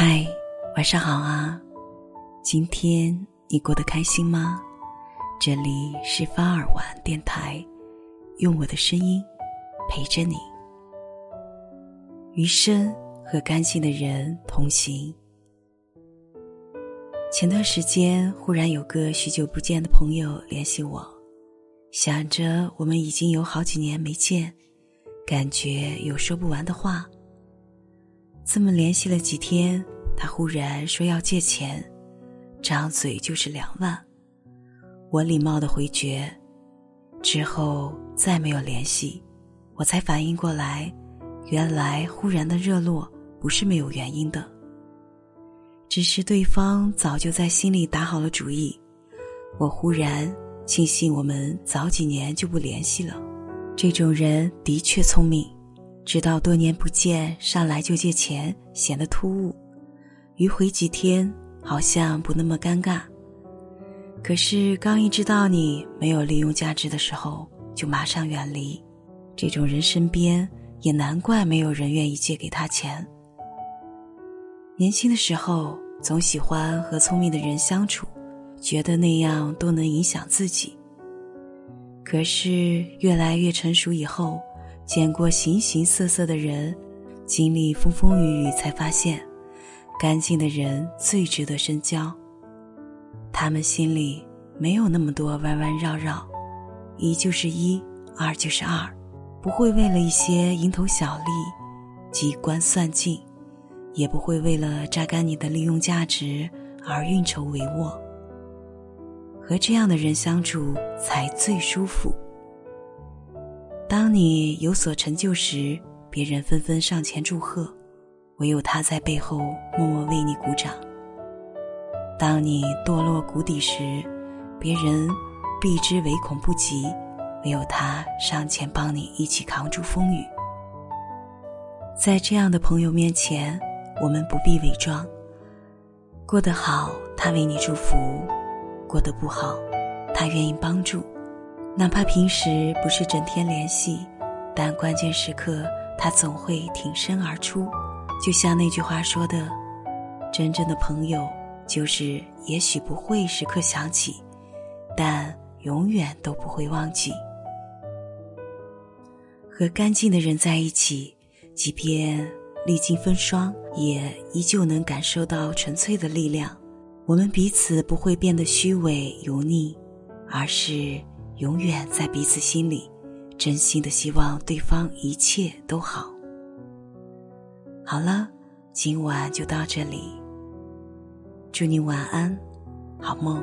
嗨，晚上好啊！今天你过得开心吗？这里是发耳晚电台，用我的声音陪着你，余生和干净的人同行。前段时间，忽然有个许久不见的朋友联系我，想着我们已经有好几年没见，感觉有说不完的话。这么联系了几天，他忽然说要借钱，张嘴就是两万。我礼貌的回绝，之后再没有联系。我才反应过来，原来忽然的热络不是没有原因的。只是对方早就在心里打好了主意，我忽然庆幸我们早几年就不联系了。这种人的确聪明，知道多年不见上来就借钱显得突兀，迂回几天好像不那么尴尬。可是刚一知道你没有利用价值的时候，就马上远离。这种人身边也难怪没有人愿意借给他钱。年轻的时候总喜欢和聪明的人相处，觉得那样都能影响自己。可是越来越成熟以后，见过形形色色的人，经历风风雨雨，才发现，干净的人最值得深交。他们心里没有那么多弯弯绕绕，一就是一，二就是二，不会为了一些蝇头小利，机关算尽。也不会为了榨干你的利用价值而运筹帷幄。和这样的人相处才最舒服。当你有所成就时，别人纷纷上前祝贺，唯有他在背后默默为你鼓掌。当你堕落谷底时，别人避之唯恐不及，唯有他上前帮你一起扛住风雨。在这样的朋友面前。我们不必伪装。过得好，他为你祝福；过得不好，他愿意帮助。哪怕平时不是整天联系，但关键时刻他总会挺身而出。就像那句话说的：“真正的朋友，就是也许不会时刻想起，但永远都不会忘记。”和干净的人在一起，即便……历经风霜，也依旧能感受到纯粹的力量。我们彼此不会变得虚伪油腻，而是永远在彼此心里，真心的希望对方一切都好。好了，今晚就到这里，祝你晚安，好梦。